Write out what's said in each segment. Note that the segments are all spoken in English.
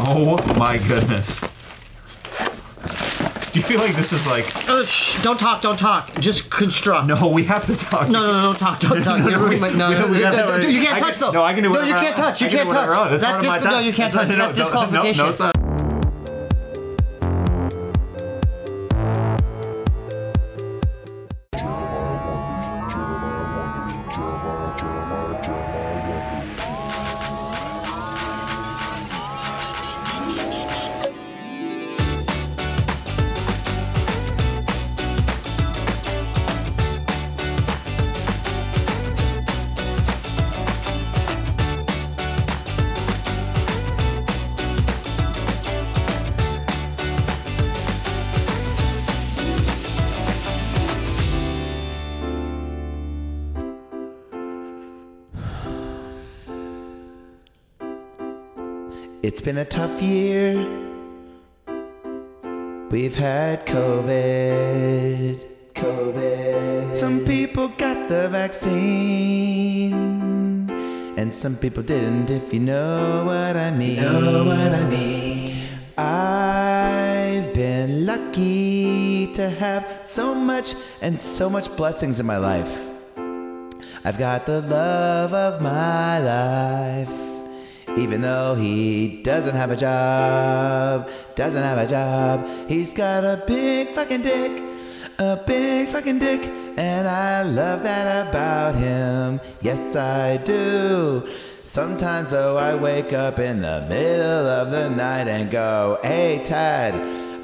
Oh my goodness. Do you feel like this is like Uh, shh, don't talk, don't talk. Just construct. no? We have to talk. No, no, no, don't talk, don't talk. You're ruining my- no, no, you can't- have any- I touch though. No, I can do No, whatever. you can't touch. You I can can't whatever I touch. want. That's That's part of my dis- no, time. you can't touch. no, That's no, disqualification. No, it's not. Year. We've had COVID. COVID. Some people got the vaccine. And some people didn't, if you know what I mean. Know what I mean. I've been lucky to have so much and so much blessings in my life. I've got the love of my life. Even though he doesn't have a job, doesn't have a job, he's got a big fucking dick, a big fucking dick, and I love that about him. Yes, I do. Sometimes, though, I wake up in the middle of the night and go, Hey, Tad,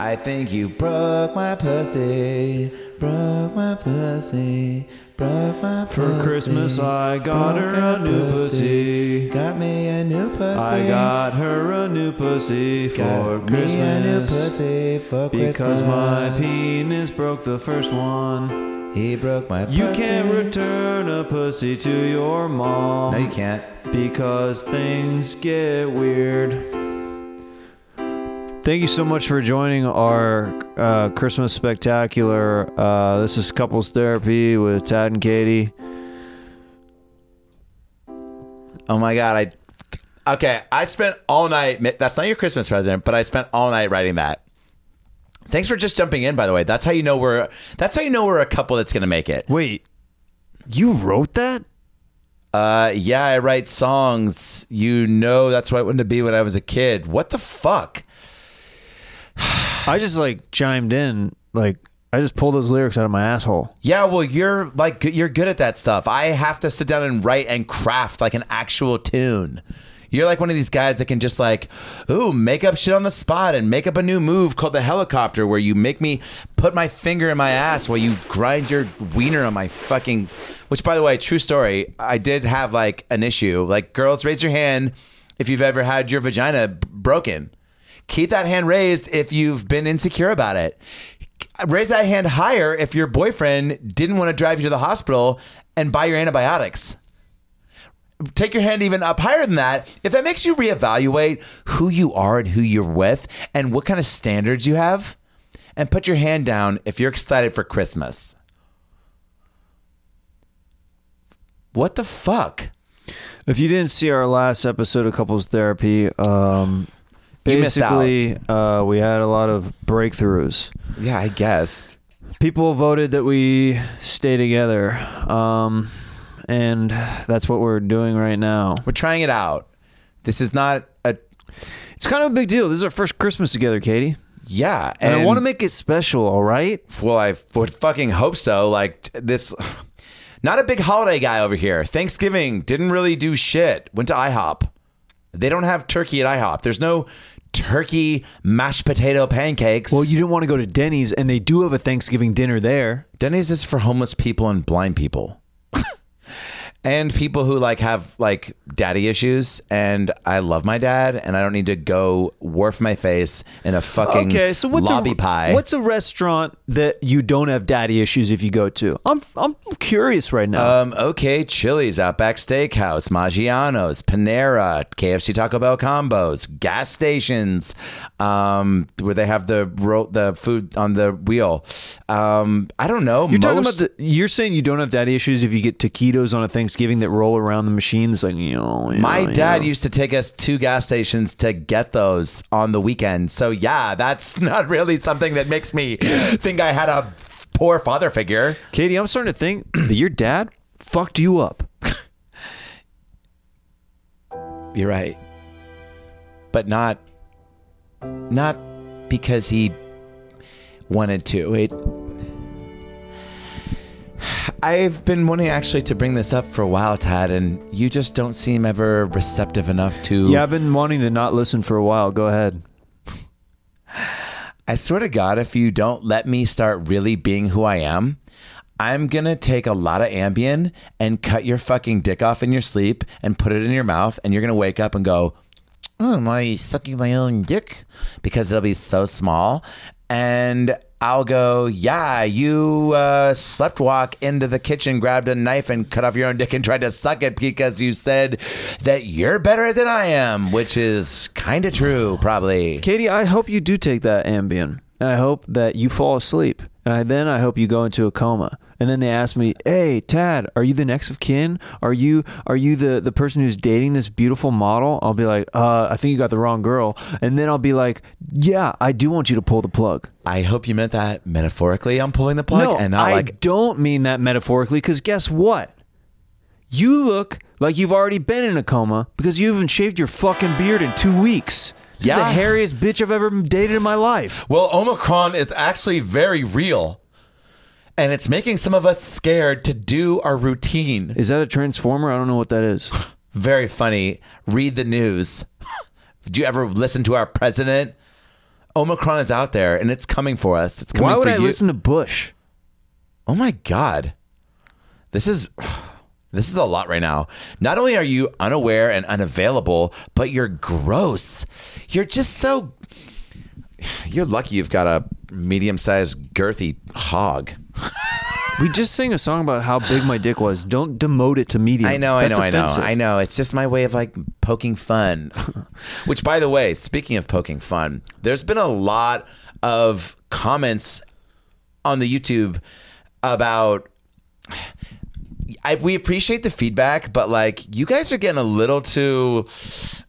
I think you broke my pussy, broke my pussy. For Christmas, I got her a new pussy. Got me a new pussy. I got her a new pussy for Got me a new Christmas. pussy for Because my penis broke the first one. He broke my pussy. You can't return a pussy to your mom. No, you can't. Because things get weird. Thank you so much for joining our uh, Christmas spectacular. Uh, this is Couples Therapy with Tad and Katie. Oh my god, I Okay, I spent all night that's not your Christmas present, but I spent all night writing that. Thanks for just jumping in by the way. That's how you know we're that's how you know we're a couple that's going to make it. Wait, you wrote that? Uh yeah, I write songs. You know that's what I wanted to be when I was a kid. What the fuck? I just like chimed in, like I just pulled those lyrics out of my asshole. Yeah, well, you're like you're good at that stuff. I have to sit down and write and craft like an actual tune. You're like one of these guys that can just like, ooh, make up shit on the spot and make up a new move called the helicopter, where you make me put my finger in my ass while you grind your wiener on my fucking. Which, by the way, true story. I did have like an issue. Like, girls, raise your hand if you've ever had your vagina broken. Keep that hand raised if you've been insecure about it. Raise that hand higher if your boyfriend didn't want to drive you to the hospital and buy your antibiotics. Take your hand even up higher than that. If that makes you reevaluate who you are and who you're with and what kind of standards you have, and put your hand down if you're excited for Christmas. What the fuck? If you didn't see our last episode of Couples Therapy, um. Basically uh, we had a lot of breakthroughs. Yeah, I guess. People voted that we stay together, um, and that's what we're doing right now. We're trying it out. This is not a It's kind of a big deal. This is our first Christmas together, Katie, yeah, and, I want to make it special. All right. Well, I would fucking hope so. Like this, not a big holiday guy over here. Thanksgiving didn't really do shit. Went to IHOP. They don't have turkey at IHOP. There's no turkey mashed potato pancakes. Well, you didn't want to go to Denny's, and they do have a Thanksgiving dinner there. Denny's is for homeless people and blind people. and people who like have like daddy issues and I love my dad and I don't need to go warf my face in a fucking Okay, so what's lobby a pie. what's a restaurant that you don't have daddy issues if you go to? I'm I'm curious right now. Um, okay, Chili's, Outback Steakhouse, Maggiano's, Panera, KFC Taco Bell combos, gas stations, um, where they have the ro- the food on the wheel. Um, I don't know. you're talking about the. You're saying you don't have daddy issues if you get taquitos on a Thanksgiving Thanksgiving that roll around the machines like you know. you My know, you dad know. used to take us to gas stations to get those on the weekend. So yeah, that's not really something that makes me think I had a poor father figure. Katie, I'm starting to think that your dad fucked you up. You're right. But not not because he wanted to. It I've been wanting actually to bring this up for a while, Tad, and you just don't seem ever receptive enough to Yeah, I've been wanting to not listen for a while. Go ahead. I swear to God, if you don't let me start really being who I am, I'm gonna take a lot of Ambien and cut your fucking dick off in your sleep and put it in your mouth, and you're gonna wake up and go, "Oh, am I sucking my own dick?" Because it'll be so small, and I'll go, "Yeah, you uh, slept walk into the kitchen, grabbed a knife, and cut off your own dick and tried to suck it because you said that you're better than I am," which is kind of true, probably. Katie, I hope you do take that Ambien. And I hope that you fall asleep. And I, then I hope you go into a coma. And then they ask me, "Hey, Tad, are you the next of kin? Are you are you the the person who's dating this beautiful model?" I'll be like, "Uh, I think you got the wrong girl." And then I'll be like, "Yeah, I do want you to pull the plug." I hope you meant that metaphorically. I'm pulling the plug no, and I like don't mean that metaphorically. Because guess what? You look like you've already been in a coma because you haven't shaved your fucking beard in two weeks. This Yeah. the hairiest bitch I've ever dated in my life. Well, Omicron is actually very real. And it's making some of us scared to do our routine. Is that a transformer? I don't know what that is. Very funny. Read the news. Did you ever listen to our president? Omicron is out there and it's coming for us. It's coming Why would I you. listen to Bush? Oh my god. This is this is a lot right now. Not only are you unaware and unavailable, but you're gross. You're just so you're lucky you've got a medium-sized girthy hog. We just sang a song about how big my dick was. Don't demote it to medium. I know, I That's know, offensive. I know. I know. It's just my way of like poking fun. Which by the way, speaking of poking fun, there's been a lot of comments on the YouTube about I, we appreciate the feedback, but like you guys are getting a little too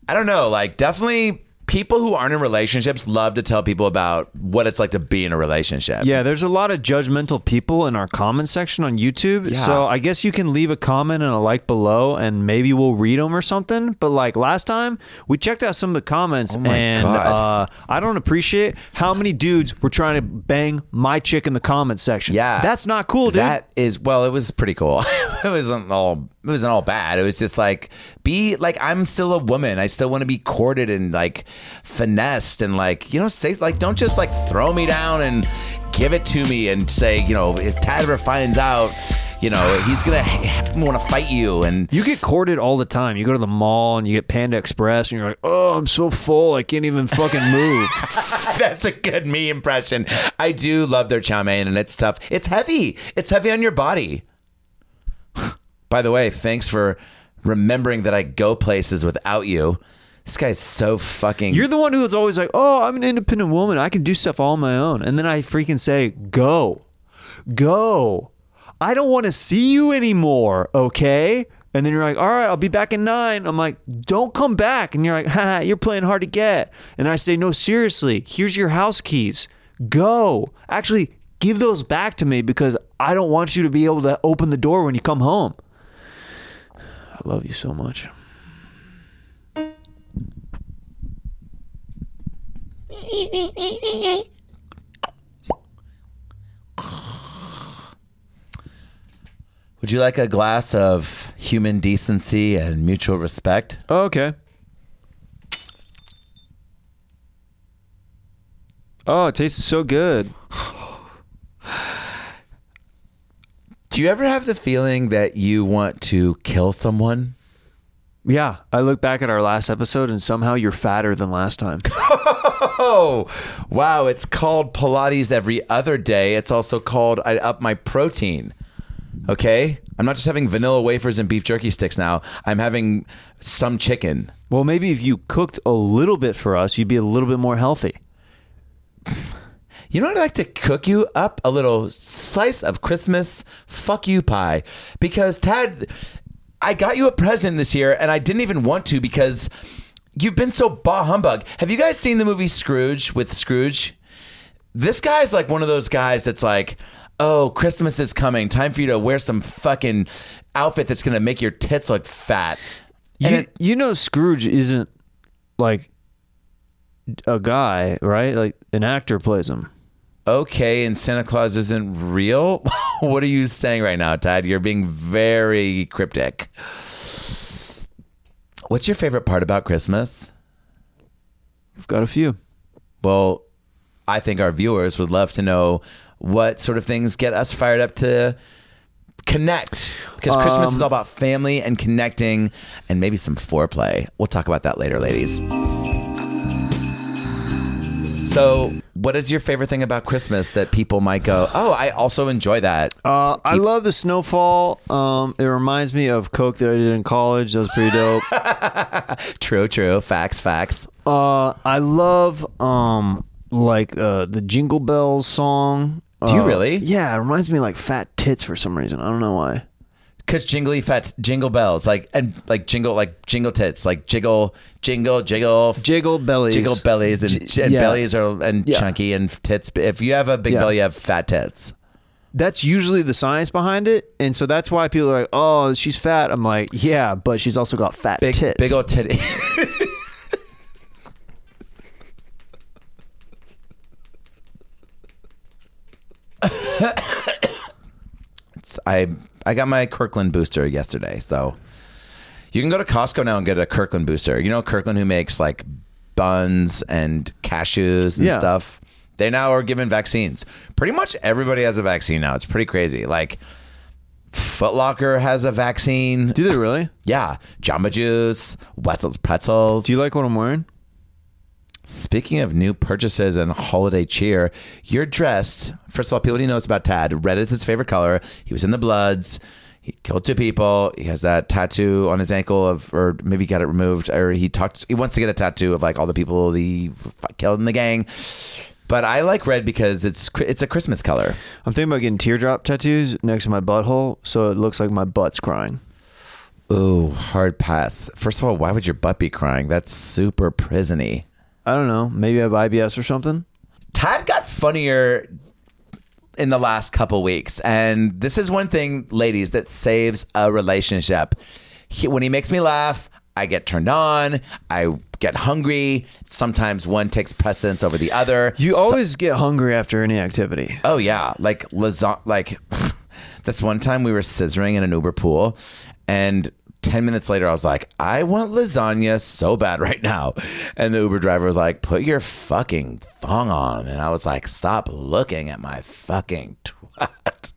I don't know, like definitely people who aren't in relationships love to tell people about what it's like to be in a relationship. Yeah, there's a lot of judgmental people in our comment section on YouTube. Yeah. So I guess you can leave a comment and a like below, and maybe we'll read them or something. But like last time, we checked out some of the comments, Oh and uh, I don't appreciate how many dudes were trying to bang my chick in the comment section. Yeah. that's not cool, dude. That is well, it was pretty cool. it wasn't all it wasn't all bad. It was just like be like I'm still a woman. I still want to be courted and like finessed and like you know say like don't just like throw me down and give it to me and say you know if Tad ever finds out you know he's gonna want to fight you and You get courted all the time. You go to the mall and you get Panda Express, and you're like, "Oh, I'm so full, I can't even fucking move." That's a good me impression. I do love their chow mein, and it's tough. It's heavy. It's heavy on your body. By the way, thanks for remembering that I go places without you. This guy's so fucking. You're the one who is always like, "Oh, I'm an independent woman. I can do stuff all on my own." And then I freaking say, "Go, go. I don't want to see you anymore." Okay. And then you're like, "All right, I'll be back in nine. I'm like, "Don't come back." And you're like, "Ha, you're playing hard to get." And I say, "No, seriously. Here's your house keys. Go. Actually, give those back to me because I don't want you to be able to open the door when you come home." I love you so much. Would you like a glass of human decency and mutual respect? Okay. Oh, it tastes so good. Do you ever have the feeling that you want to kill someone? Yeah, I look back at our last episode and somehow you're fatter than last time. Oh, wow. It's called Pilates every other day. It's also called I up my protein. Okay? I'm not just having vanilla wafers and beef jerky sticks now. I'm having some chicken. well, maybe if you cooked a little bit for us, you'd be a little bit more healthy. You know what I'd like to cook you up? A little slice of Christmas fuck you pie. Because Tad, I got you a present this year, and I didn't even want to because you've been so bah humbug. Have you guys seen the movie Scrooge with Scrooge? This guy's like one of those guys that's like, oh, Christmas is coming. Time for you to wear some fucking outfit that's gonna make your tits look fat. And You, it- you know Scrooge isn't like a guy, right? Like an actor plays him. Okay, and Santa Claus isn't real. what are you saying right now, Tad? You're being very cryptic. What's your favorite part about Christmas? We've got a few. Well, I think our viewers would love to know what sort of things get us fired up to connect because Christmas is um, all about family and connecting and maybe some foreplay. We'll talk about that later, ladies. So, what is your favorite thing about Christmas that people might go, "Oh, I also enjoy that." Uh, I love the snowfall. Um, it reminds me of Coke that I did in college. That was pretty dope. True, true. Facts, facts. uh, I love um, like uh, the Jingle Bells song. Do you Uh, really? Yeah, it reminds me of, like fat tits for some reason. I don't know why. Cause jingly fat jingle bells, like and like jingle like jingle tits, like jiggle, jingle, jiggle, Jiggle bellies. jiggle bellies, and, J- and yeah. bellies are and Yeah. chunky and tits. If you have a big Yeah. belly, you have fat tits. That's usually the science behind it, and so that's why people are like, "Oh, she's fat." I'm like, "Yeah, but she's also got fat Big, tits." big old titty. I I got my Kirkland booster yesterday, so you can go to Costco now and get a Kirkland booster. You know Kirkland who makes like buns and cashews and Yeah. stuff. They now are giving vaccines. Pretty much everybody has a vaccine now. It's pretty crazy. Like Foot Locker has a vaccine. Do they really? Yeah, Jamba Juice, Wetzel's Pretzels. Do you like what I'm wearing? Speaking of new purchases and holiday cheer, you're dressed. First of all, people he knows about Tad. Red is his favorite color. He was in the Bloods. He killed two people. He has that tattoo on his ankle of, or maybe he got it removed, or he talked. He wants to get a tattoo of like all the people he killed in the gang. But I like red because it's it's a Christmas color. I'm thinking about getting teardrop tattoos next to my butthole, so it looks like my butt's crying. Ooh, hard pass. First of all, why would your butt be crying? That's super prisony. I don't know. Maybe I have IBS or something. Tad got funnier in the last couple weeks. And this is one thing, ladies, that saves a relationship. He, when he makes me laugh, I get turned on. I get hungry. Sometimes one takes precedence over the other. You So- always get hungry after any activity. Oh yeah, like lasagna. Like that's one time we were scissoring in an Uber pool, and ten minutes later I was like, I want lasagna so bad right now, and the Uber driver was like, Put your fucking thong on, and I was like, Stop looking at my fucking twat.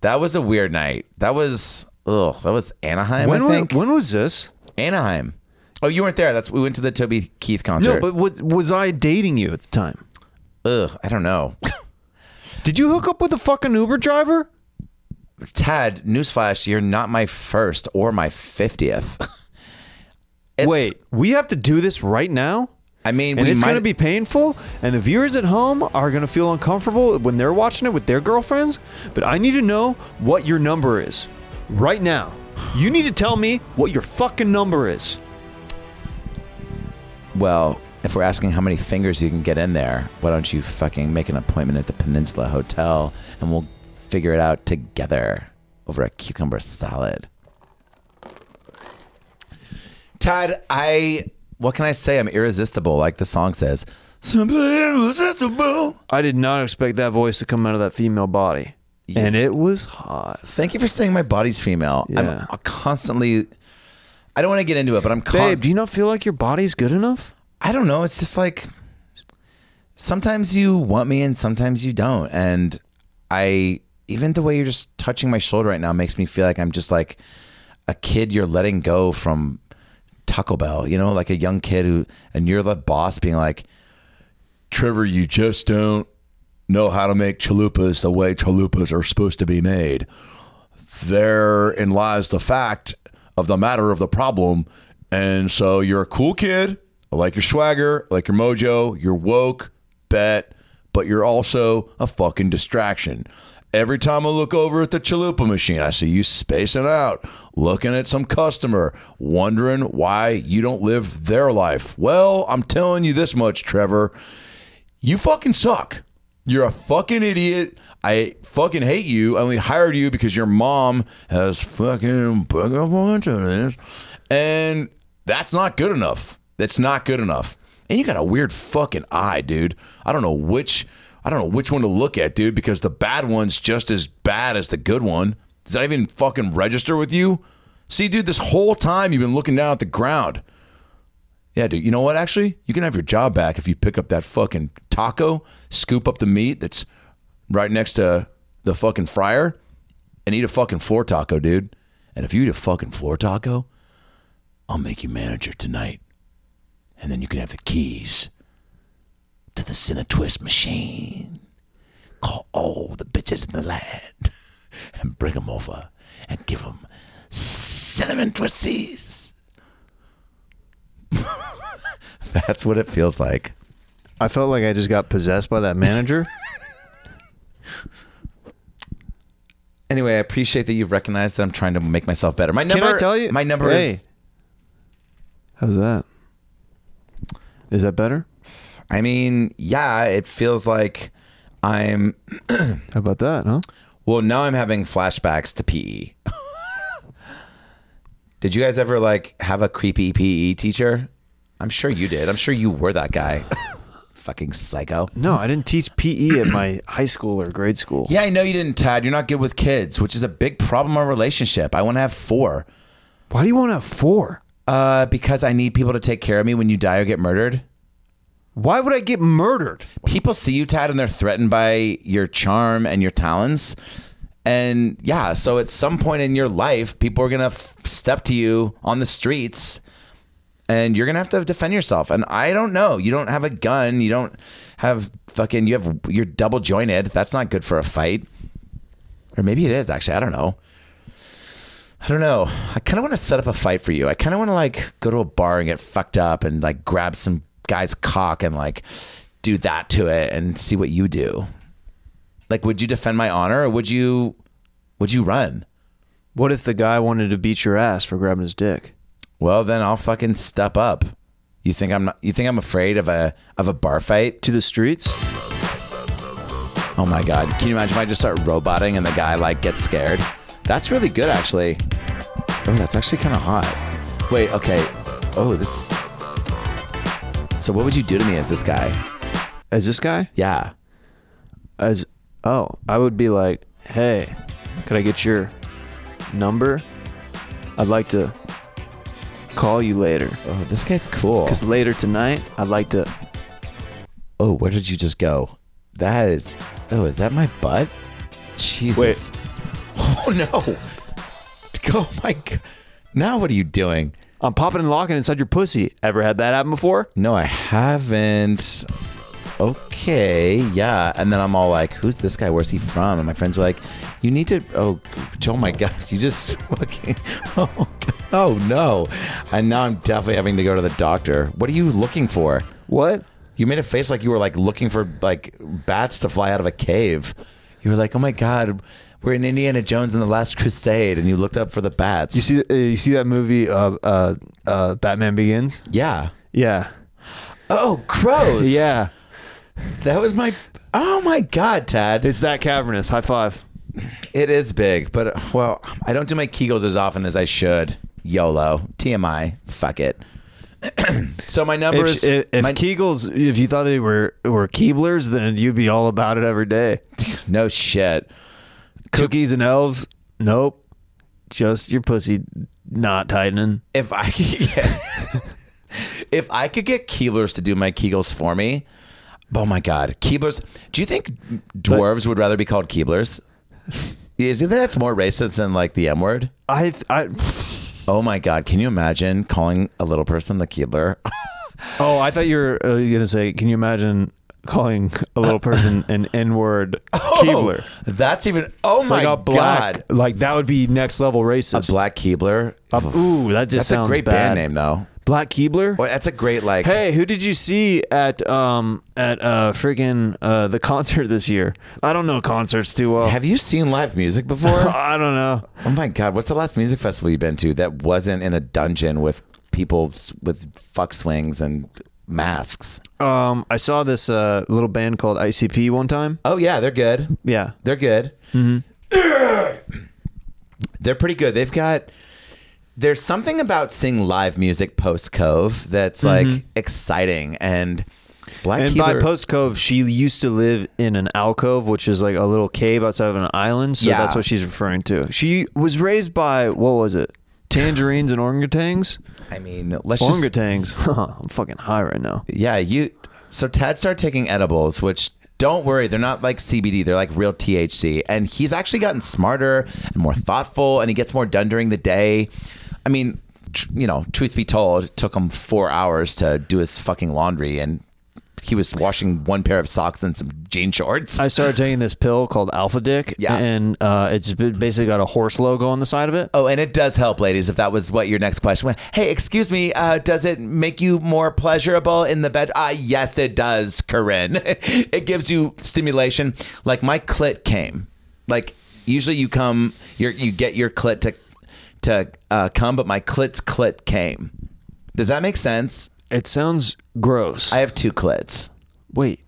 That was a weird night. That was ugh. That was Anaheim. When, I think when was this? Anaheim. Oh, you weren't there. That's we went to the Toby Keith concert. No, but what, was I dating you at the time? ugh, I don't know. Did you hook up with a fucking Uber driver? Tad, newsflash, you're not my first or my 50th. It's- Wait, we have to do this right now? I mean, and we it's might going to be painful, and the viewers at home are going to feel uncomfortable when they're watching it with their girlfriends. But I need to know what your number is right now. You need to tell me what your fucking number is. Well, if we're asking how many fingers you can get in there, why don't you fucking make an appointment at the Peninsula Hotel and we'll figure it out together over a cucumber salad. Todd, I what can I say? I'm irresistible, like the song says. Simply irresistible. I did not expect that voice to come out of that female body, and it was hot. Thank you for saying my body's female. Yeah. I'm constantly. I don't want to get into it, but I'm con- Babe, do you not feel like your body's good enough? I don't know. It's just like sometimes you want me and sometimes you don't. And I, even the way you're just touching my shoulder right now makes me feel like I'm just like a kid you're letting go from Taco Bell, you know, like a young kid who, and you're the boss being like, Trevor, you just don't know how to make chalupas the way chalupas are supposed to be made. Therein lies the fact of the matter of the problem. And so you're a cool kid. I like your swagger, I like your mojo, you're woke, bet, but you're also a fucking distraction. Every time I look over at the chalupa machine, I see you spacing out, looking at some customer, wondering why you don't live their life. Well, I'm telling you this much, Trevor. You fucking suck. You're a fucking idiot. I fucking hate you. I only hired you because your mom has fucking put up onto this. And that's not good enough. That's not good enough. And you got a weird fucking eye, dude. I don't know which I don't know which one to look at, dude, because the bad one's just as bad as the good one. Does that even fucking register with you? See, dude, this whole time you've been looking down at the ground. Yeah, dude. You know what? Actually, you can have your job back if you pick up that fucking taco, scoop up the meat that's right next to the fucking fryer, and eat a fucking floor taco, dude. And if you eat a fucking floor taco, I'll make you manager tonight. And then you can have the keys to the Cine Twist machine. Call all the bitches in the land and bring them over and give them cinnamon twisties. That's what it feels like. I felt like I just got possessed by that manager. Anyway, I appreciate that you've recognized that I'm trying to make myself better. My Can number, I tell you? My number Hey. is. How's that? Is that better? I mean, yeah, it feels like I'm. How about that, huh? Well, now I'm having flashbacks to PE. did you guys ever like have a creepy PE teacher? I'm sure you did. I'm sure you were that guy. Fucking psycho. No, I didn't teach PE at my high school or grade school. Yeah, I know you didn't, Tad. You're not good with kids, which is a big problem in a relationship. I want to have four. Why do you want to have four? Uh, because I need people to take care of me when you die or get murdered. Why would I get murdered? People see you, Tad, and they're threatened by your charm and your talents. And yeah, so at some point in your life, people are gonna f- step to you on the streets, and you're gonna have to defend yourself. And I don't know. You don't have a gun. You don't have fucking. You have. You're double jointed. That's not good for a fight. Or maybe it is actually. I don't know. I don't know. I kind of want to set up a fight for you. I kind of want to like go to a bar and get fucked up and like grab some guy's cock and like do that to it and see what you do. Like, would you defend my honor or would you would you run? What if the guy wanted to beat your ass for grabbing his dick? Well, then I'll fucking step up. You think I'm not? You think I'm afraid of a of a bar fight? To the streets? Oh my god! Can you imagine if I just start roboting and the guy like gets scared? That's really good, actually. Oh, that's actually kind of hot. Wait, okay. Oh, this. So, what would you do to me as this guy? As this guy? Yeah. As oh, I would be like, hey, could I get your number? I'd like to call you later. Oh, this guy's cool. Cause later tonight, I'd like to. Oh, where did you just go? That is. Oh, is that my butt? Jesus. Wait. Oh no. Oh my god. Now what are you doing? I'm popping and locking inside your pussy. Ever had that happen before? No, I haven't. Okay, yeah. And then I'm all like, who's this guy? Where's he from? And my friends are like, you need to. Oh, oh my gosh, you just fucking. Oh, oh no. And now I'm definitely having to go to the doctor. What are you looking for? What? You made a face like you were like looking for like bats to fly out of a cave. You were like, oh my God, we're in Indiana Jones and the Last Crusade. And you looked up for the bats. You see? Uh, you see that movie? Uh, uh, uh, Batman Begins. yeah. Yeah. Oh, crows. Yeah. That was my. Oh my God, Tad. It's that cavernous. High five. It is big, but uh, well, I don't do my Kegels as often as I should. YOLO. TMI. Fuck it. so my number If, is if, if my- Kegels, if you thought they were were Keeblers, then you'd be all about it every day. no shit. Cookies and elves, nope. Just your pussy not tightening. If I yeah. if I could get Keeblers to do my Kegels for me, oh my god, Keeblers. Do you think dwarves would rather be called Keeblers? Is it that's more racist than like the M word? I, I, Oh my god, can you imagine calling a little person the Keebler? oh, I thought you were uh, gonna say. Can you imagine calling a little person an N word Keebler? That's even. Oh my like black, god, like that would be next level racist. a black Keebler. Uh, ooh, that just That's a sounds great bad. band name though. Black Keebler. Well, that's a great like. Hey, who did you see at um at uh friggin' uh the concert this year? I don't know concerts too well. Have you seen live music before? I don't know. oh my god, what's the last music festival you've been to that wasn't in a dungeon with people with fuck swings and masks? Um, I saw this uh little band called ICP one time. Oh yeah, they're good. Yeah. They're good. They're pretty good. They've got. There's something about seeing live music post Cove that's like exciting and Black And by Post Cove, she used to live in an alcove, which is like a little cave outside of an island. So Yeah. that's what she's referring to. She was raised by what was it? Tangerines and orangutans. I mean, let's just Orangutans. I'm fucking high right now. Yeah, you. So Tad started taking edibles, which don't worry, they're not like CBD. They're like real THC, and he's actually gotten smarter and more thoughtful, and he gets more done during the day. I mean, tr- you know, truth be told, it took him four hours to do his fucking laundry, and he was washing one pair of socks and some jean shorts. I started taking this pill called Alpha Dick. Yeah. And uh, it's basically got a horse logo on the side of it. Oh, and it does help, ladies. If that was what your next question was, hey, excuse me, uh, does it make you more pleasurable in the bed? Ah, yes, it does, Corinne. it gives you stimulation. Like my clit came. Like usually you come, you you get your clit to to uh, come, but my clit's clit came. Does that make sense? It sounds gross. I have two clits. Wait.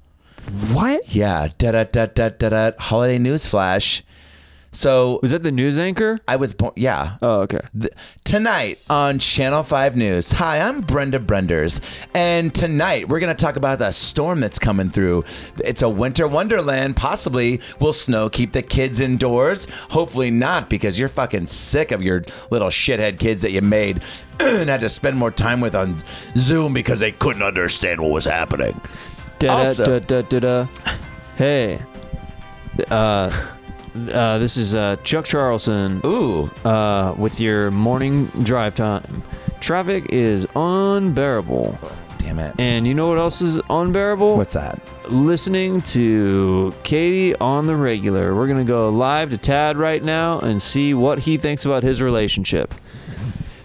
What? Yeah, da da da da da da. Holiday news flash. So Was that the news anchor? I was born. Yeah. Oh, okay. Th- tonight on Channel 5 News. Hi, I'm Brenda Brenders. And tonight we're going to talk about the storm that's coming through. It's a winter wonderland. Possibly will snow keep the kids indoors. Hopefully not, because you're fucking sick of your little shithead kids that you made and had to spend more time with on Zoom because they couldn't understand what was happening. Da, Also- da, da, da, da. Hey. Uh, uh, this is uh, Chuck Charleston Ooh. uh, with your morning drive time. Traffic is unbearable. Damn it. And you know what else is unbearable? What's that? listening to Katie on the regular. We're going to go live to Tad right now and see what he thinks about his relationship.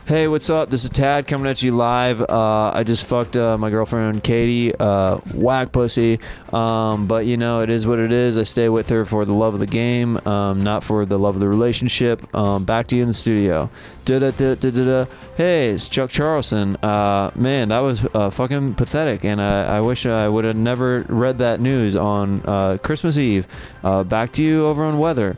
Hey, what's up? This is Tad coming at you live. Uh, I just fucked uh, my girlfriend Katie, uh, whack pussy. Um, but you know, it is what it is. I stay with her for the love of the game, um, not for the love of the relationship. Um, back to you in the studio. Da da da da da da. Hey, it's Chuck Charleston. Uh, man, that was uh, fucking pathetic, and I, I wish I would have never read that news on uh, Christmas Eve. Back to you over on weather.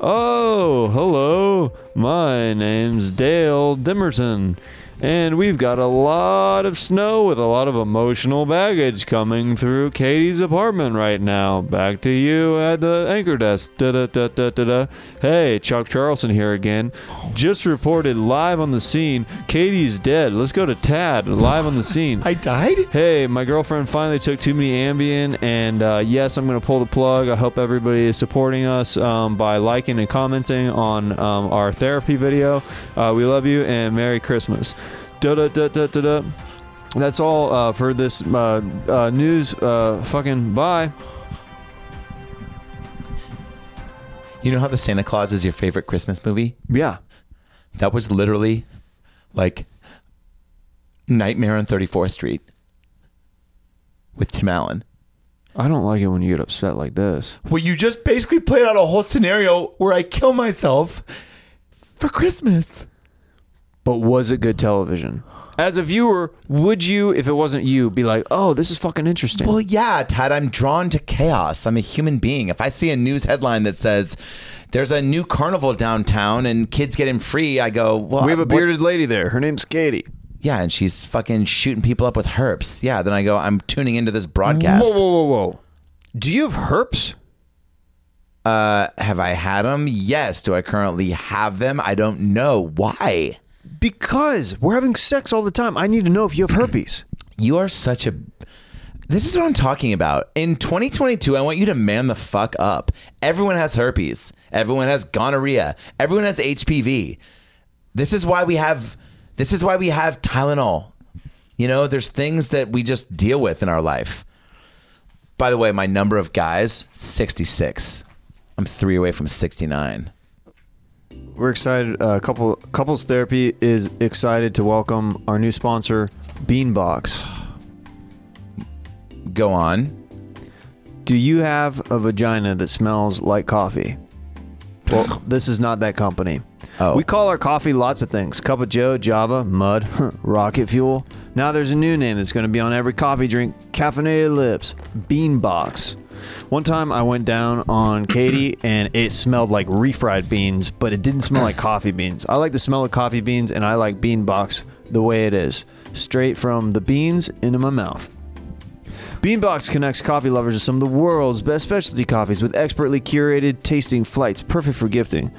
Oh, hello. My name's Dale Dimmerton. And we've got a lot of snow with a lot of emotional baggage coming through Katie's apartment right now. Back to you at the anchor desk. Da da da da da da. Hey, Chuck Charleston here again. Just reported live on the scene. Katie's dead. Let's go to Tad live on the scene. I died? Hey, my girlfriend finally took too many Ambien, and uh, yes, I'm going to pull the plug. I hope everybody is supporting us um, by liking and commenting on um, our therapy video. Uh, we love you, and Merry Christmas. Da da da da da da. That's all uh, for this uh, uh, news. Uh, fucking bye. You know how the Santa Claus is your favorite Christmas movie? Yeah. That was literally like Nightmare on 34th Street with Tim Allen. I don't like it when you get upset like this. Well, you just basically played out a whole scenario where I kill myself for Christmas. But was it good television? As a viewer, would you, if it wasn't you, be like, "Oh, this is fucking interesting"? Well, yeah, Tad, I'm drawn to chaos. I'm a human being. If I see a news headline that says there's a new carnival downtown and kids get in free, I go, well, we have a what- bearded lady there. Her name's Katie. Yeah, and she's fucking shooting people up with herps. Yeah, then I go, I'm tuning into this broadcast. Whoa, whoa, whoa, whoa! Do you have herps? Uh, have I had them? Yes. Do I currently have them? I don't know. Why? Because we're having sex all the time. I need to know if you have herpes. You are such a. This is what I'm talking about. In 2022, I want you to man the fuck up. Everyone has herpes. Everyone has gonorrhea. Everyone has HPV. This is why we have. This is why we have Tylenol. You know, there's things that we just deal with in our life. By the way, my number of guys 66. I'm three away from 69. We're excited. Uh, couple couples therapy is excited to welcome our new sponsor, Beanbox. Go on. Do you have a vagina that smells like coffee? Well, this is not that company. Oh. We call our coffee lots of things Cup of Joe, Java, Mud, Rocket Fuel. Now there's a new name that's going to be on every coffee drink Caffeinated Lips Beanbox. One time I went down on Katie and it smelled like refried beans, but it didn't smell like coffee beans. I like the smell of coffee beans and I like Beanbox the way it is straight from the beans into my mouth. Beanbox connects coffee lovers to some of the world's best specialty coffees with expertly curated tasting flights, perfect for gifting.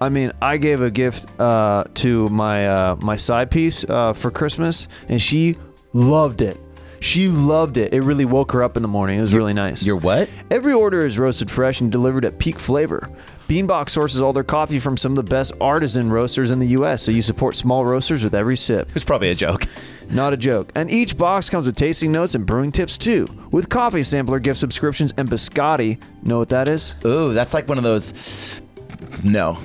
I mean, I gave a gift uh, to my uh, my side piece uh, for Christmas, and she loved it. She loved it. It really woke her up in the morning. It was really nice. You're what? Every order is roasted fresh and delivered at peak flavor. Beanbox sources all their coffee from some of the best artisan roasters in the U.S., so you support small roasters with every sip. It's probably a joke. Not a joke. And each box comes with tasting notes and brewing tips too, with coffee sampler gift subscriptions and biscotti. Know what that is? Ooh, that's like one of those. No.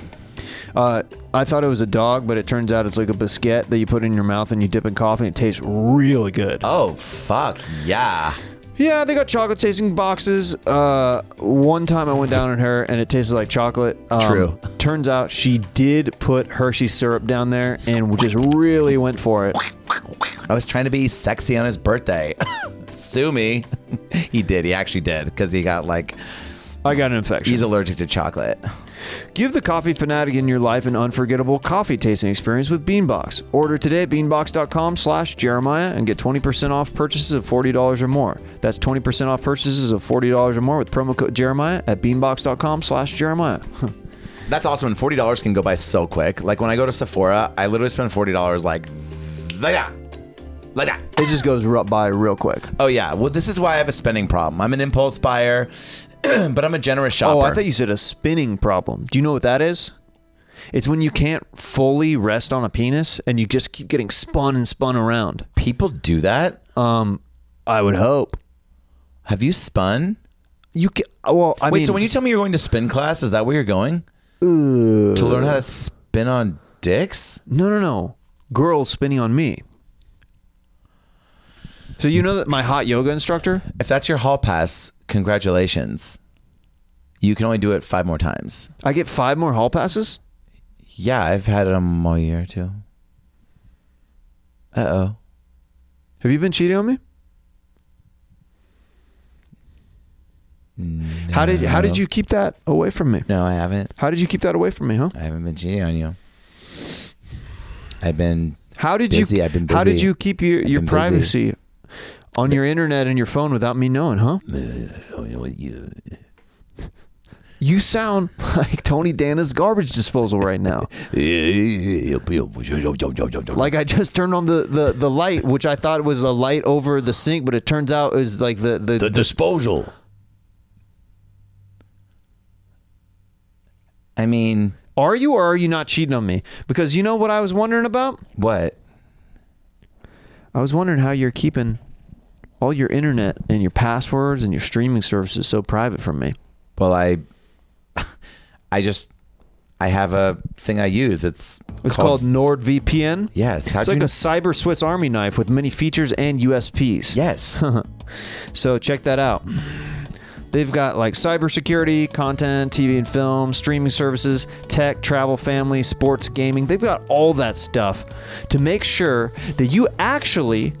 Uh, I thought it was a dog, but it turns out it's like a biscuit that you put in your mouth and you dip in coffee. and It tastes really good. Oh, fuck. Yeah. Yeah, they got chocolate tasting boxes. Uh, one time I went down on her and it tasted like chocolate. Um, True. Turns out she did put Hershey syrup down there and just really went for it. I was trying to be sexy on his birthday. Sue me. he did. He actually did because he got like, I got an infection. he's allergic to chocolate. Give the coffee fanatic in your life an unforgettable coffee tasting experience with Beanbox. Order today at beanbox.com slash Jeremiah and get 20% off purchases of $40 or more. That's 20% off purchases of $40 or more with promo code Jeremiah at beanbox.com slash Jeremiah. That's awesome. And forty dollars can go by so quick. Like when I go to Sephora, I literally spend forty dollars like like that, like that. it just goes ru- by real quick. Oh yeah. Well, this is why I have a spending problem. I'm an impulse buyer, but I'm a generous shopper. Oh, I thought you said a spinning problem. Do you know what that is? It's when you can't fully rest on a penis and you just keep getting spun and spun around. people do that. Um, I would hope. Have you spun? You can, well, I Wait. mean, so when you tell me you're going to spin class, is that where you're going? to learn how to spin on dicks? No, no, no. Girls spinning on me. So you know that my hot yoga instructor? If that's your hall pass, congratulations. You can only do it five more times. I get five more hall passes. Yeah, I've had them all year too. Uh oh. Have you been cheating on me? How did how did you keep that away from me? No, I haven't. How did you keep that away from me, huh? I haven't been cheating on you. I've been. How did Busy, you I've been busy. How did you keep your, I've your been busy. Privacy on your internet and your phone without me knowing, huh? You sound like Tony Danza's garbage disposal right now. Like I just turned on the, the, the light, which I thought was a light over the sink, but it turns out is like the, the, the disposal. I mean, Are you or are you not cheating on me? Because you know what I was wondering about? what? I was wondering how you're keeping all your internet and your passwords and your streaming services so private from me. Well, I, I just, I have a thing I use. It's It's called, NordVPN. Yes. How'd It's like a cyber Swiss Army knife with many features and USPs. yes. So check that out. They've got like cybersecurity, content, TV and film, streaming services, tech, travel, family, sports, gaming. They've got all that stuff to make sure that you actually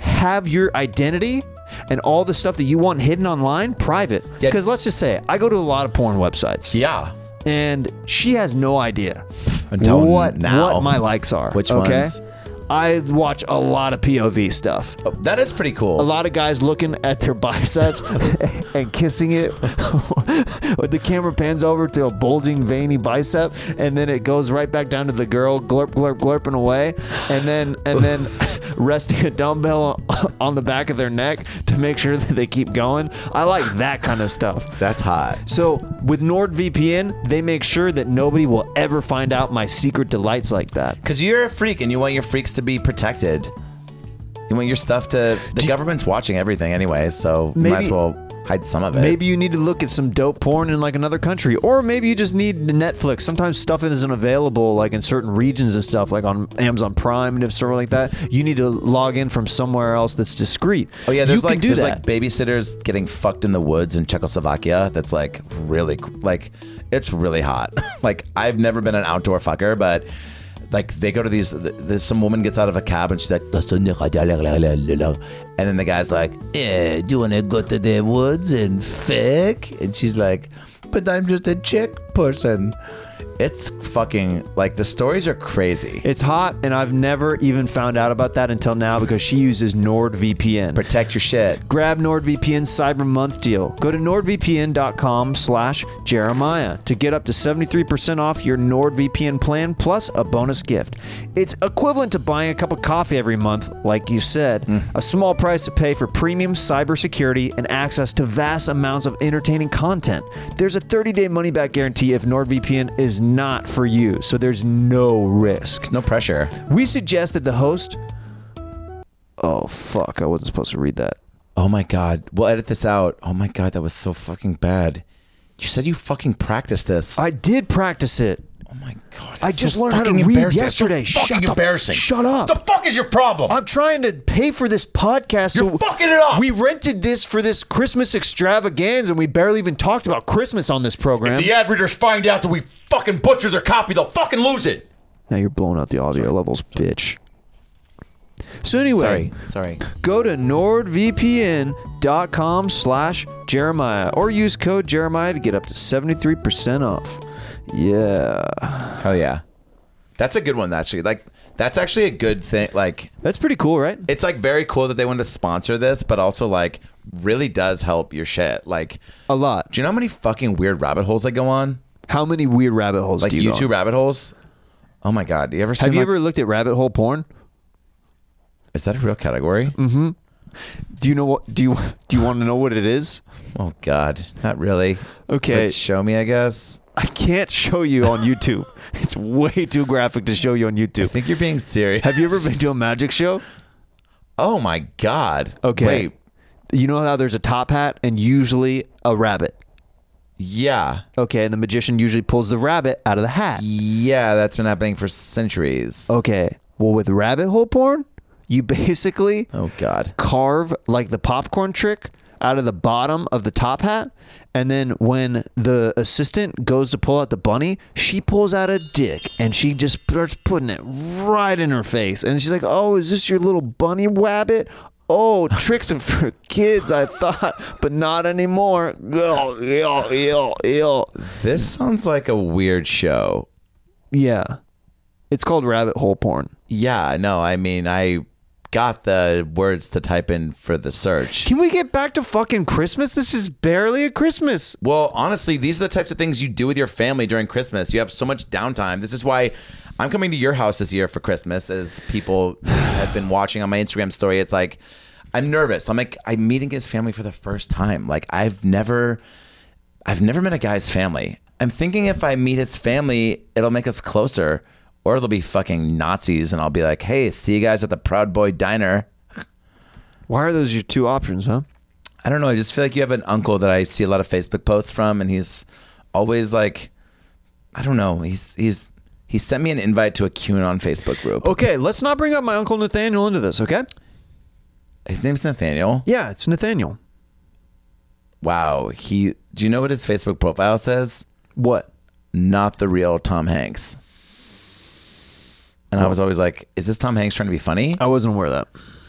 have your identity and all the stuff that you want hidden online private. Yeah. Because let's just say, I go to a lot of porn websites yeah. and she has no idea Until what now. what my likes are. Which okay? ones? I watch a lot of POV stuff. Oh, that is pretty cool. A lot of guys looking at their biceps and kissing it. the camera pans over to a bulging, veiny bicep, and then it goes right back down to the girl, glurp, glurp, glurping away, and then and then resting a dumbbell on the back of their neck to make sure that they keep going. I like that kind of stuff. That's hot. So with NordVPN, they make sure that nobody will ever find out my secret delights like that. Because you're a freak and you want your freaks to be protected. You want your stuff to. The government's watching everything anyway, so might as well. hide some of it. Maybe you need to look at some dope porn in like another country, or maybe you just need Netflix. Sometimes stuff isn't available like in certain regions and stuff, like on Amazon Prime and stuff like that. You need to log in from somewhere else that's discreet. Oh yeah, there's you like do there's that. like babysitters getting fucked in the woods in Czechoslovakia. That's like really like it's really hot. like I've never been an outdoor fucker, but like they go to these. th- some woman gets out of a cab and she's like, and then the guy's like, "Yeah, do you want to go to the woods and fuck?" And she's like, "But I'm just a chick person." It's fucking like the stories are crazy. It's hot, and I've never even found out about that until now because she uses NordVPN. Protect your shit. Grab NordVPN's Cyber Month deal. Go to nordvpn.com slash Jeremiah to get up to 73% off your NordVPN plan plus a bonus gift. It's equivalent to buying a cup of coffee every month, like you said. Mm. A small price to pay for premium cybersecurity and access to vast amounts of entertaining content. There's a 30-day money-back guarantee if NordVPN is not for you, so there's no risk. No pressure. We suggest that the host... Oh, fuck. I wasn't supposed to read that. Oh my god. We'll edit this out. Oh my god, that was so fucking bad. You said you fucking practiced this. I did practice it. Oh my god. I just so learned how to read so yesterday. fucking Shut the- embarrassing. shut up. What the fuck is your problem? I'm trying to pay for this podcast. You're so fucking it up. We rented this for this Christmas extravaganza, and we barely even talked about Christmas on this program. if the ad readers find out that we fucking butchered their copy, they'll fucking lose it. now you're blowing out the audio levels, bitch. So anyway, Sorry. Sorry. go to nordvpn.com slash Jeremiah or use code Jeremiah to get up to 73% off. Yeah. Hell yeah. That's a good one actually. Like that's actually a good thing. Like That's pretty cool, right? it's like very cool that they wanted to sponsor this, but also like really does help your shit. Like A lot. do you know how many fucking weird rabbit holes I go on? How many weird rabbit holes Like do you go on? rabbit holes? Oh my god. Do you ever seen Have you like- ever looked at rabbit hole porn? Is that a real category? Mm. Hmm. Do you know what? Do you do you want to know what it is? Oh God, not really. Okay. But show me, I guess. I can't show you on YouTube. it's way too graphic to show you on YouTube. I think you're being serious. Have you ever been to a magic show? Oh my God. Okay. Wait. You know how there's a top hat and usually a rabbit. Yeah. Okay, and the magician usually pulls the rabbit out of the hat. Yeah, that's been happening for centuries. Okay. Well, with rabbit hole porn, you basically Oh God. carve like the popcorn trick out of the bottom of the top hat and then when the assistant goes to pull out the bunny she pulls out a dick and she just starts putting it right in her face and she's like oh is this your little bunny rabbit oh tricks are for kids i thought but not anymore Ew, ew, ew, ew. This sounds like a weird show. yeah it's called rabbit hole porn Yeah. No, I mean, I got the words to type in for the search. can we get back to fucking christmas this is barely a christmas Well, honestly, these are the types of things you do with your family during Christmas. You have so much downtime. This is why I'm coming to your house this year for Christmas, as people have been watching on my Instagram story. It's like I'm nervous. I'm like I'm meeting his family for the first time. Like I've never, I've never met a guy's family. I'm thinking if I meet his family, it'll make us closer, or it'll be fucking Nazis, and I'll be like, "Hey, see you guys at the Proud Boy Diner." why are those your two options huh I don't know. I just feel like you have an uncle that I see a lot of Facebook posts from, and he's always like, I don't know. He's he's he sent me an invite to a QAnon Facebook group. Okay, let's not bring up my uncle Nathaniel into this, okay? His name's Nathaniel. Yeah, it's Nathaniel. Wow. He. Do you know what his Facebook profile says? What? Not the real Tom Hanks. And I was always like, is this Tom Hanks trying to be funny? I wasn't aware of that.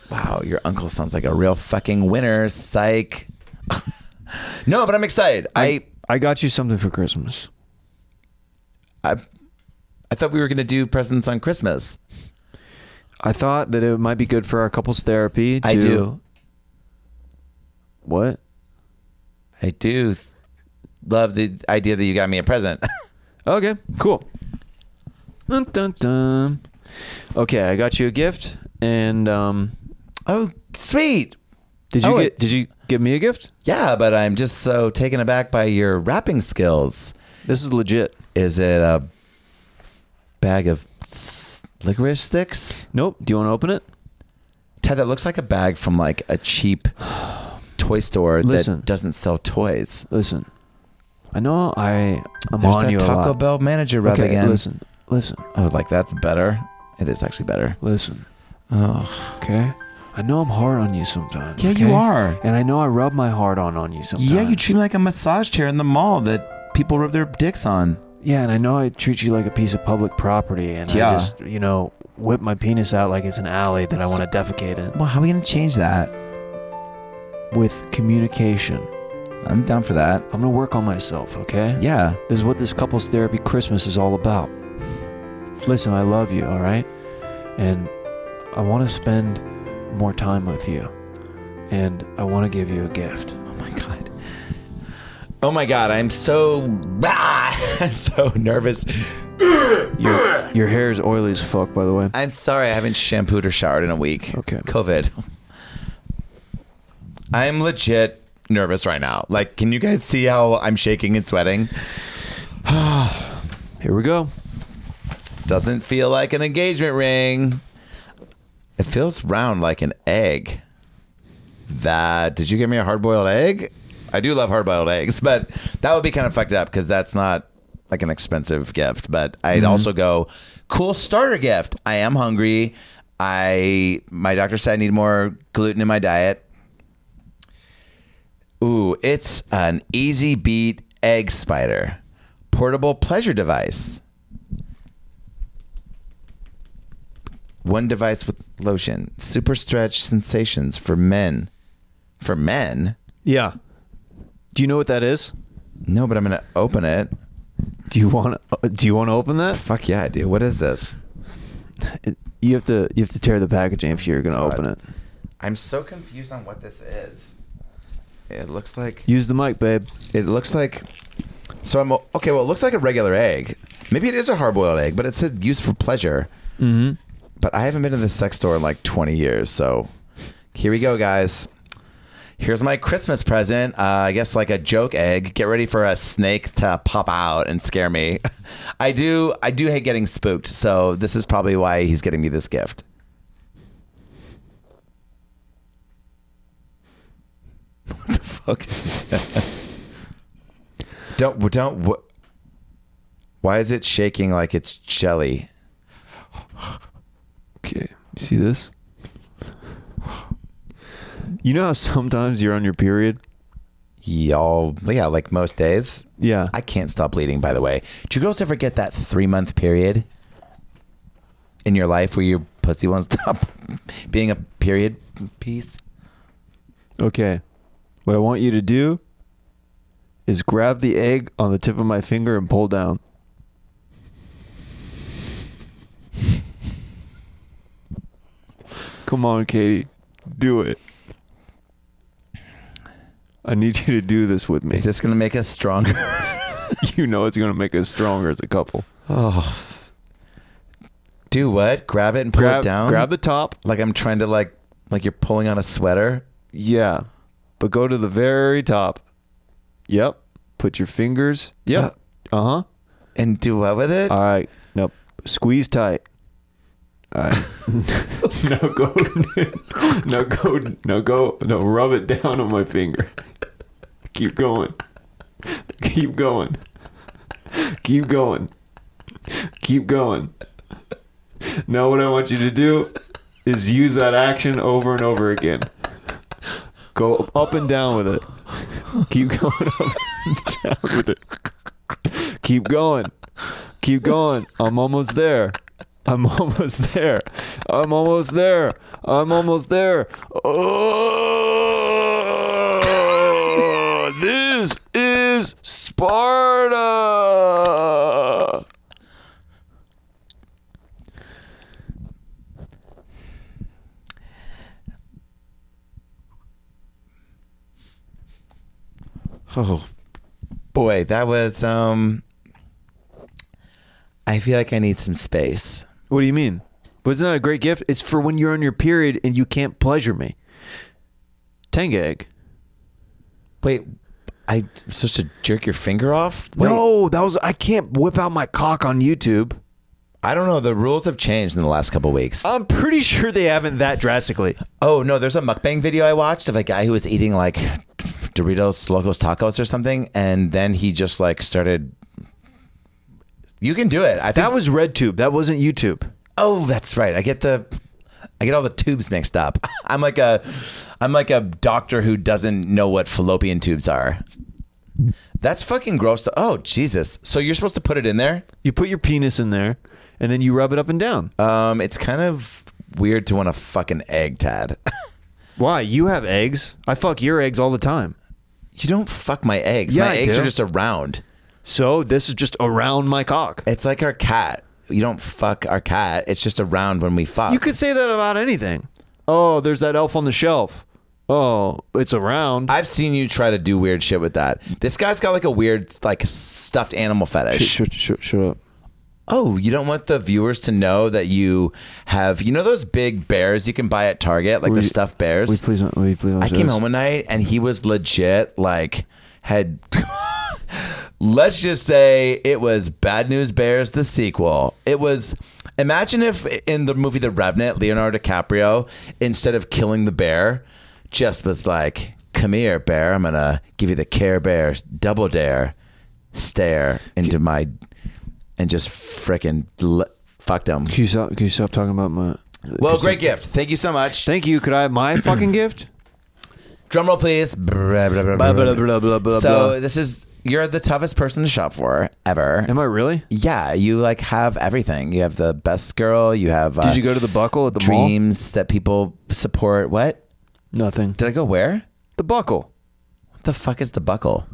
Wow, your uncle sounds like a real fucking winner. Psych. no, but I'm excited. I I got you something for Christmas. I I thought we were gonna do presents on Christmas. I thought that it might be good for our couples therapy. To, I do. What? I do th- love the idea that you got me a present. Okay, cool. Dun, dun, dun. Okay, I got you a gift, and um, oh, sweet. did you Oh, get? it- Did you give me a gift? Yeah, but I'm just so taken aback by your rapping skills. This is legit. Is it a bag of s- licorice sticks? Nope. Do you want to open it? Ted, that looks like a bag from like a cheap toy store Listen. that doesn't sell toys. Listen, I know I I'm There's on that you a Taco lot. Bell manager rub okay, again. listen, listen, I was like, that's better. It is actually better. listen. Oh, Okay, I know I'm hard on you sometimes. Yeah, you are. and I know I rub my heart on on you sometimes. yeah. You treat me like a massage chair in the mall that people rub their dicks on. Yeah, and I know I treat you like a piece of public property, and Yeah. I just, you know, whip my penis out like it's an alley that I want to defecate in. Well, how are we gonna change that? With communication, I'm down for that. I'm gonna work on myself. Okay. Yeah. This is what this couples therapy Christmas is all about. Listen, I love you, all right? And I want to spend more time with you. And I want to give you a gift. Oh my god. Oh my god, I'm so ah, so nervous. Your, your hair is oily as fuck, by the way. I'm sorry I haven't shampooed or showered in a week. Okay. COVID. I'm legit nervous right now. Like, can you guys see how I'm shaking and sweating? Here we go. Doesn't feel like an engagement ring. It feels round like an egg. That did you give me a hard boiled egg? I do love hard boiled eggs, but that would be kind of fucked up because that's not like an expensive gift. But I'd mm-hmm. also go cool starter gift. I am hungry. I my doctor said I need more gluten in my diet. Ooh, it's an easy beat egg spider, portable pleasure device. One device with lotion. Super stretch sensations for men. For men? Yeah. Do you know what that is? No, but I'm gonna open it. Do you want to, do you want to open that? Fuck yeah, I do. What is this? It- you have to you have to tear the packaging if you're going to open it. I'm so confused on what this is. It looks like Use the mic, babe. it looks like so I'm okay. Well, it looks like a regular egg. Maybe it is a hard boiled egg, but it said used for pleasure. Mhm. But I haven't been to the sex store in like 20 years, so here we go, guys. Here's my Christmas present. Uh, I guess like a joke egg. Get ready for a snake to pop out and scare me. I do. I do hate getting spooked, so this is probably why he's getting me this gift. What the fuck? don't don't. wh- Why is it shaking like it's jelly? Okay. You see this? You know how sometimes you're on your period? Y'all, yeah, like most days. Yeah. I can't stop bleeding, by the way. Do you girls ever get that three month period in your life where your pussy won't stop being a period piece? Okay. What I want you to do is grab the egg on the tip of my finger and pull down. Come on, Katie. Do it. I need you to do this with me. Is this going to make us stronger? you know it's going to make us stronger as a couple. oh. Do what? Grab it and pull Grab, it down? grab the top. like I'm trying to, like, like you're pulling on a sweater? Yeah. But go to the very top. Yep. Put your fingers. Yep. Uh huh. And do what with it? All right. Nope. Squeeze tight. Now go. no go. no go. No, rub it down on my finger. Keep going. Keep going. Keep going. Keep going. Now, what I want you to do is use that action over and over again. Go up and down with it. Keep going up and down with it. Keep going. Keep going. I'm almost there. I'm almost there. I'm almost there. I'm almost there. Oh, this is Sparta. Oh boy, that was um I feel like I need some space. What do you mean? Wasn't that a great gift? It's for when you're on your period and you can't pleasure me. Tenga egg. Wait, I supposed to jerk your finger off? Wait, No, that was I can't whip out my cock on YouTube. I don't know. The rules have changed in the last couple weeks. I'm pretty sure they haven't that drastically. Oh no, there's a mukbang video I watched of a guy who was eating like Doritos Locos Tacos or something, and then he just like started. You can do it. I think. That was RedTube. That wasn't YouTube. oh, that's right. I get the. I get all the tubes mixed up. I'm like a, I'm like a doctor who doesn't know what fallopian tubes are. That's fucking gross. Oh Jesus! So you're supposed to put it in there? You put your penis in there, and then you rub it up and down. Um, it's kind of weird to want a fucking egg, Tad. Why? You have eggs. I fuck your eggs all the time. you don't fuck my eggs. Yeah, my I eggs do. are just around. So this is just around my cock. It's like our cat. You don't fuck our cat. It's just around when we fuck. You could say that about anything. Oh, there's that elf on the shelf. Oh, it's around. I've seen you try to do weird shit with that. This guy's got like a weird like stuffed animal fetish. shut, shut, shut up. Oh, you don't want the viewers to know that you have you know those big bears you can buy at Target, like Will the you- stuffed bears? Will you please, will you please I came home one night and he was legit like had let's just say it was Bad News Bears the sequel. It was imagine if in the movie The Revenant, Leonardo DiCaprio, instead of killing the bear, just was like, Come here, bear, I'm gonna give you the Care Bear double dare stare into my and just frickin' l- fucked him. Can you stop? Can you stop talking about my? Well, great gift. Thank you so much. Thank you. Could I have my fucking gift? Drum roll, please. Blah, blah, blah, Blah, blah, blah, blah, blah, blah, so this is you're the toughest person to shop for ever. Am I really? yeah, you like have everything. You have the best girl. You have uh, Did you go to the buckle at the mall? dreams that people support. What Nothing. did I go? Where? The buckle. What the fuck is the buckle?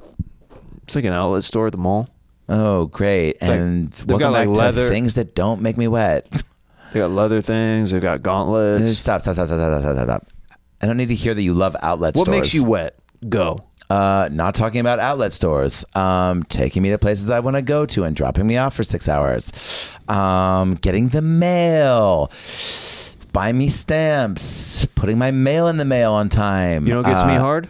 It's like an outlet store at the mall. Oh, great! like- and they've welcome got, like, back leather- to things that don't make me wet. They got leather things. They've got gauntlets. stop, stop, stop, stop, stop, stop, stop, stop. I don't need to hear that you love outlet stores. What stores. makes you wet? Go. Uh, not talking about outlet stores. Um, taking me to places I want to go to and dropping me off for six hours. Um, getting the mail. Buying me stamps. Putting my mail in the mail on time. You know what gets me Uh, hard?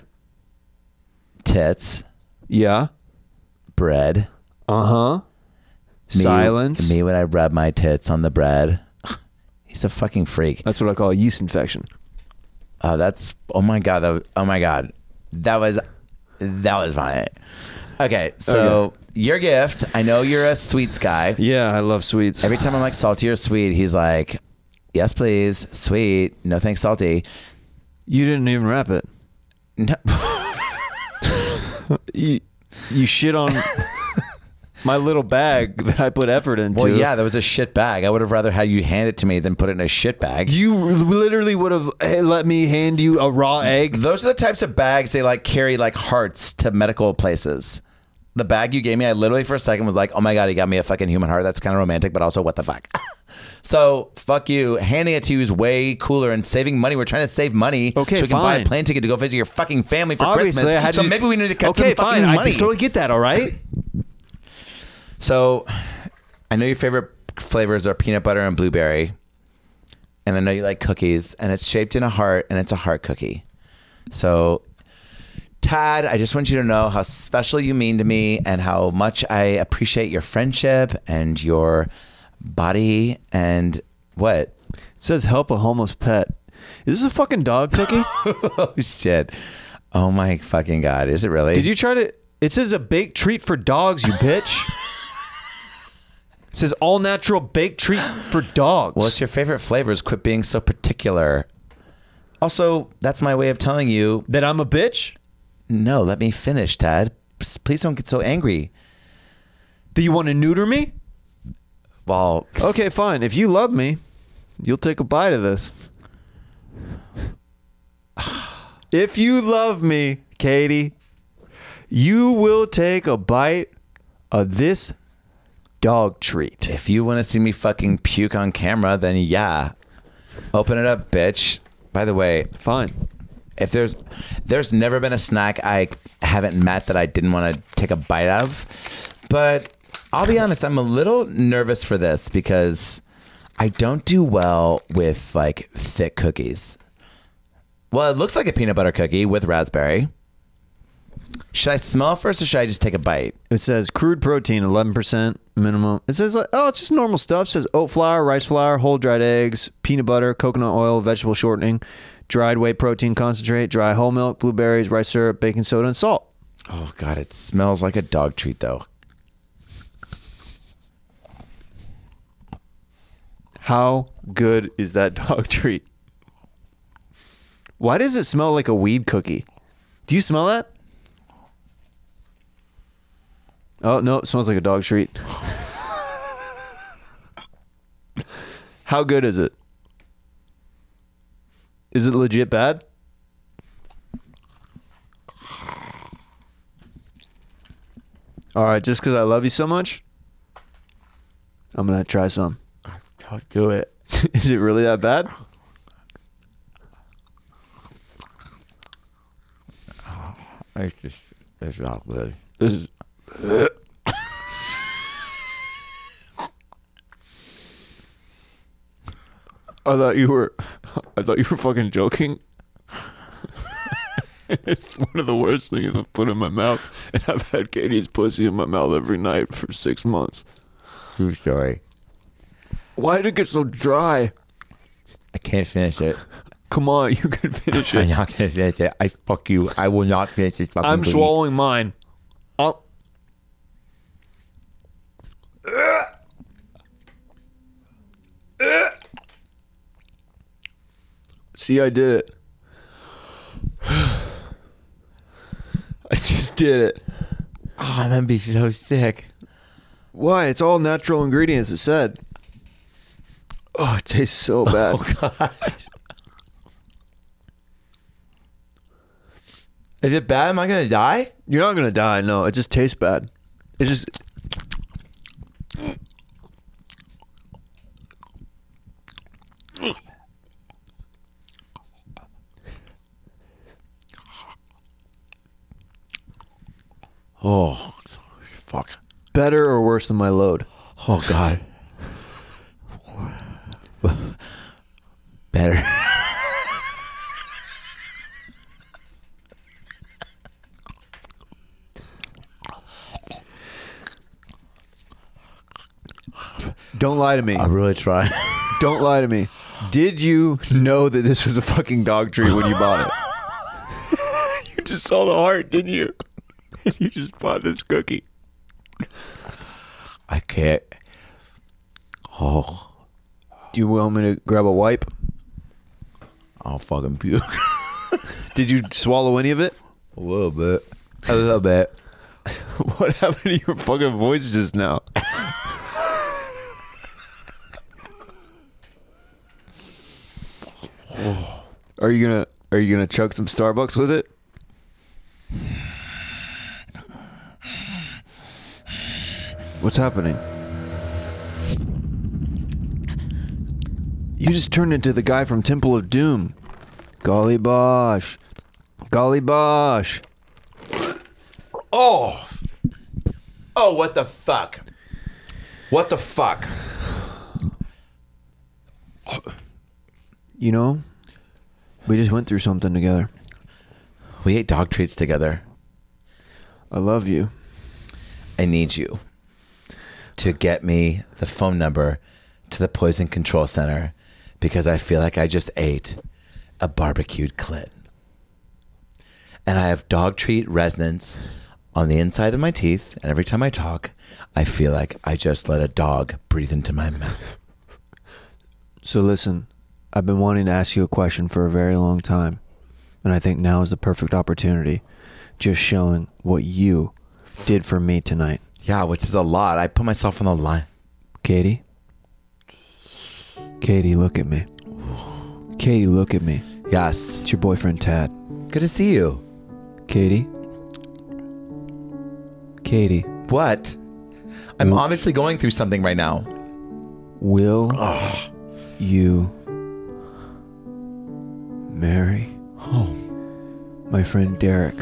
Tits. Yeah. Bread. Uh huh. Silence. Me when I rub my tits on the bread. He's a fucking freak. That's what I call a yeast infection. Oh, that's oh my god. That was, oh my god. That was that was fine. Okay, so your gift. I know you're a sweets guy. Yeah, I love sweets. Every time I'm like salty or sweet, he's like, "Yes, please, sweet. No thanks, salty." you didn't even wrap it. No. You, you shit on my little bag that I put effort into. Well, yeah, that was a shit bag. I would have rather had you hand it to me than put it in a shit bag. You literally would have eh, let me hand you a raw egg. Those are the types of bags they like carry like hearts to medical places. The bag you gave me, I literally for a second was like, "Oh my god, he got me a fucking human heart." That's kind of romantic, but also what the fuck. so fuck you. Handing it to you is way cooler and saving money. We're trying to save money, Okay, so we can buy a fine. plane ticket to go visit your fucking family for Obviously, Christmas. I had so to. maybe we need to cut Okay, some fucking fine. money. I totally get that. All right. So, I know your favorite flavors are peanut butter and blueberry, and I know you like cookies, and it's shaped in a heart, and it's a heart cookie. So, Tad, I just want you to know how special you mean to me, and how much I appreciate your friendship and your body, and what? It says help a homeless pet. Is this a fucking dog cookie? oh shit! Oh my fucking god! Is it really? Did you try to? It says a baked treat for dogs, you bitch. it says all natural baked treat for dogs. Well, it's your favorite flavors. Quit being so particular. Also, that's my way of telling you that I'm a bitch? No, let me finish, Tad. Please don't get so angry. Do you want to neuter me? Well, Okay, fine. If you love me, you'll take a bite of this. If you love me, Katie, you will take a bite of this dog treat. if you want to see me fucking puke on camera, then yeah, open it up, bitch. By the way, Fine. if there's there's never been a snack I haven't met that I didn't want to take a bite of, but I'll be honest, I'm a little nervous for this because I don't do well with like thick cookies. Well, it looks like a peanut butter cookie with raspberry. Should I smell first or should I just take a bite? It says crude protein, 11% minimum. It says, like, oh, it's just normal stuff. It says oat flour, rice flour, whole dried eggs, peanut butter, coconut oil, vegetable shortening, dried whey protein concentrate, dry whole milk, blueberries, rice syrup, baking soda, and salt. Oh god, it smells like a dog treat though. How good is that dog treat? Why does it smell like a weed cookie? Do you smell that? Oh, no, it smells like a dog treat. How good is it? Is it legit bad? All right, just because I love you so much, I'm going to try some. Don't do it. Is it really that bad? It's just it's not good. This is. I thought you were. I thought you were fucking joking. it's one of the worst things I've put in my mouth, and I've had Katie's pussy in my mouth every night for six months. True story. Why did it get so dry? I can't finish it. Come on, you can finish it. I'm not gonna finish it. I fuck you. I will not finish this fucking I'm cookie. swallowing mine. I'll. See, I did it. I just did it. Ah, oh, I'm gonna be so sick. Why? It's all natural ingredients. It said. Oh, it tastes so oh, bad. Oh god. Is it bad? Am I gonna die? You're not gonna die. No, it just tastes bad. It just. Oh, fuck. Better or worse than my load? Oh god. Better. Don't lie to me. I'm really trying. Don't lie to me. Did you know that this was a fucking dog treat when you bought it? you just saw the heart, didn't you? you just bought this cookie. I can't. Oh, Do you want me to grab a wipe? I'll fucking puke. Did you swallow any of it? A little bit. A little bit. What happened to your fucking voice just now? Are you gonna Are you gonna chuck some Starbucks with it? What's happening? You just turned into the guy from Temple of Doom. Golly Bosh. Golly Bosh. Oh. Oh, what the fuck? What the fuck? You know, we just went through something together. We ate dog treats together. I love you. I need you to get me the phone number to the poison control center because I feel like I just ate a barbecued clit. And I have dog treat resonance on the inside of my teeth. And every time I talk, I feel like I just let a dog breathe into my mouth. So listen, I've been wanting to ask you a question for a very long time, and I think now is the perfect opportunity. Just showing what you did for me tonight, Yeah, which is a lot. I put myself on the line. Katie. Katie, look at me. Katie, look at me. Yes. It's your boyfriend Tad. Good to see you. Katie. Katie, What? I'm obviously going through something right now. will you marry Oh. my friend Derek?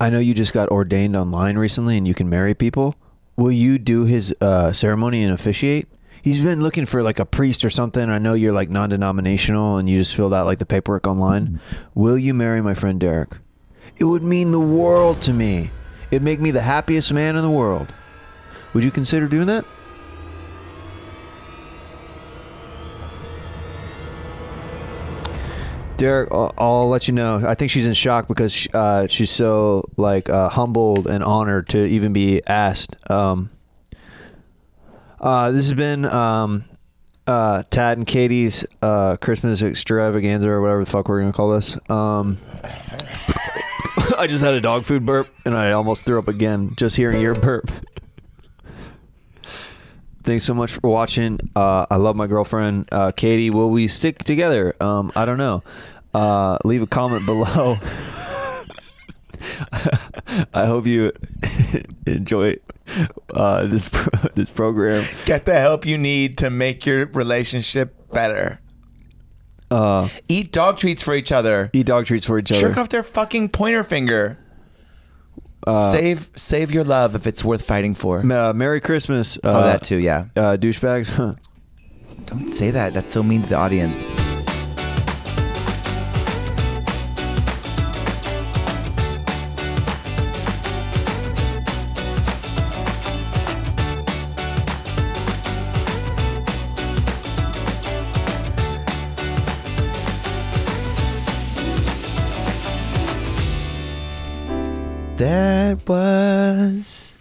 I know you just got ordained online recently and you can marry people. Will you do his uh, ceremony and officiate? He's been looking for like a priest or something. I know you're like non denominational and you just filled out like the paperwork online. Will you marry my friend Derek? it would mean the world to me. It'd make me the happiest man in the world. Would you consider doing that? Derek, I'll, I'll let you know. I think she's in shock because sh- uh, she's so like uh, humbled and honored to even be asked. Um, uh, this has been um, uh, Tad and Katie's uh, Christmas extravaganza or whatever the fuck we're gonna call this. Um, I just had a dog food burp and I almost threw up again just hearing your burp. Thanks so much for watching. Uh, I love my girlfriend, uh, Katie. Will we stick together? Um, I don't know. Uh, leave a comment below. I hope you enjoy uh, this pro- this program. Get the help you need to make your relationship better. Uh, Eat dog treats for each other. eat dog treats for each other. Jerk off their fucking pointer finger. Save save your love if it's worth fighting for. Uh, Merry Christmas. Uh, oh, that too, yeah. Uh, douchebags. Don't say that. That's so mean to the audience. That was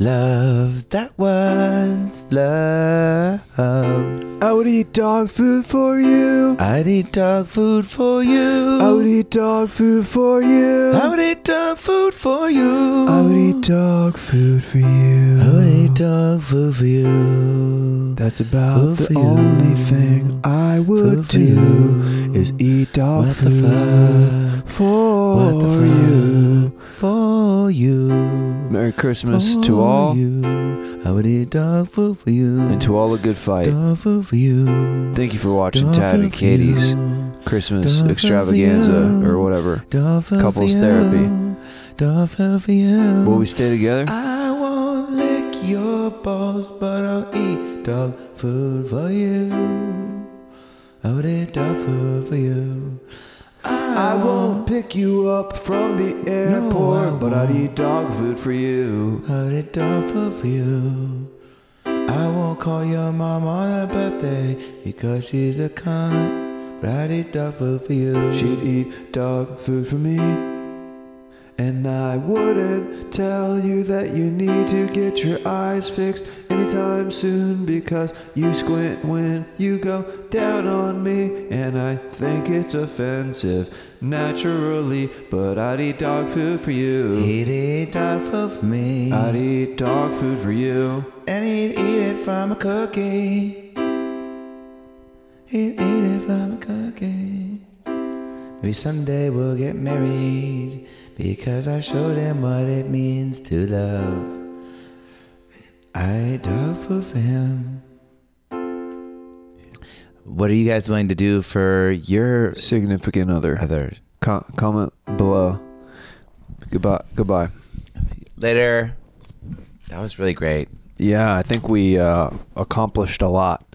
love. That was love. Um, I would eat dog food for you. I'd eat dog food for you. I would eat dog food for you. I would eat dog food for you. I would eat dog food for you. I would eat dog food for you. That's about Food the for you. only thing I would Food do is eat dog What the food fuck? for What the fuck? you. For you. Merry Christmas For to all you. I would eat dog food for you. and to all a good fight. dog food for you. Thank you for watching Dog Tad and Katie's. Christmas Dog extravaganza or whatever. Dog Couples therapy. Dog food for you. Will we stay together? I won't lick your balls, but I'll eat dog food for you. I would eat dog food for you. I won't pick you up from the airport, I but I'd eat dog food for you. I would eat dog food for you. I won't call your mom on her birthday because she's a cunt, but I'd eat dog food for you. She'd eat dog food for me. And I wouldn't tell you that you need to get your eyes fixed anytime soon because you squint when you go down on me. And I think it's offensive naturally, but I'd eat dog food for you. He'd eat dog food for me. I'd eat dog food for you. And he'd eat it from a cookie. He'd eat it from a cookie. Maybe someday we'll get married because I showed him what it means to love. I dog for him. What are you guys willing to do for your Significant other. other? Co- comment below. Goodbye. Goodbye. Later. That was really great. Yeah, I think we uh, accomplished a lot.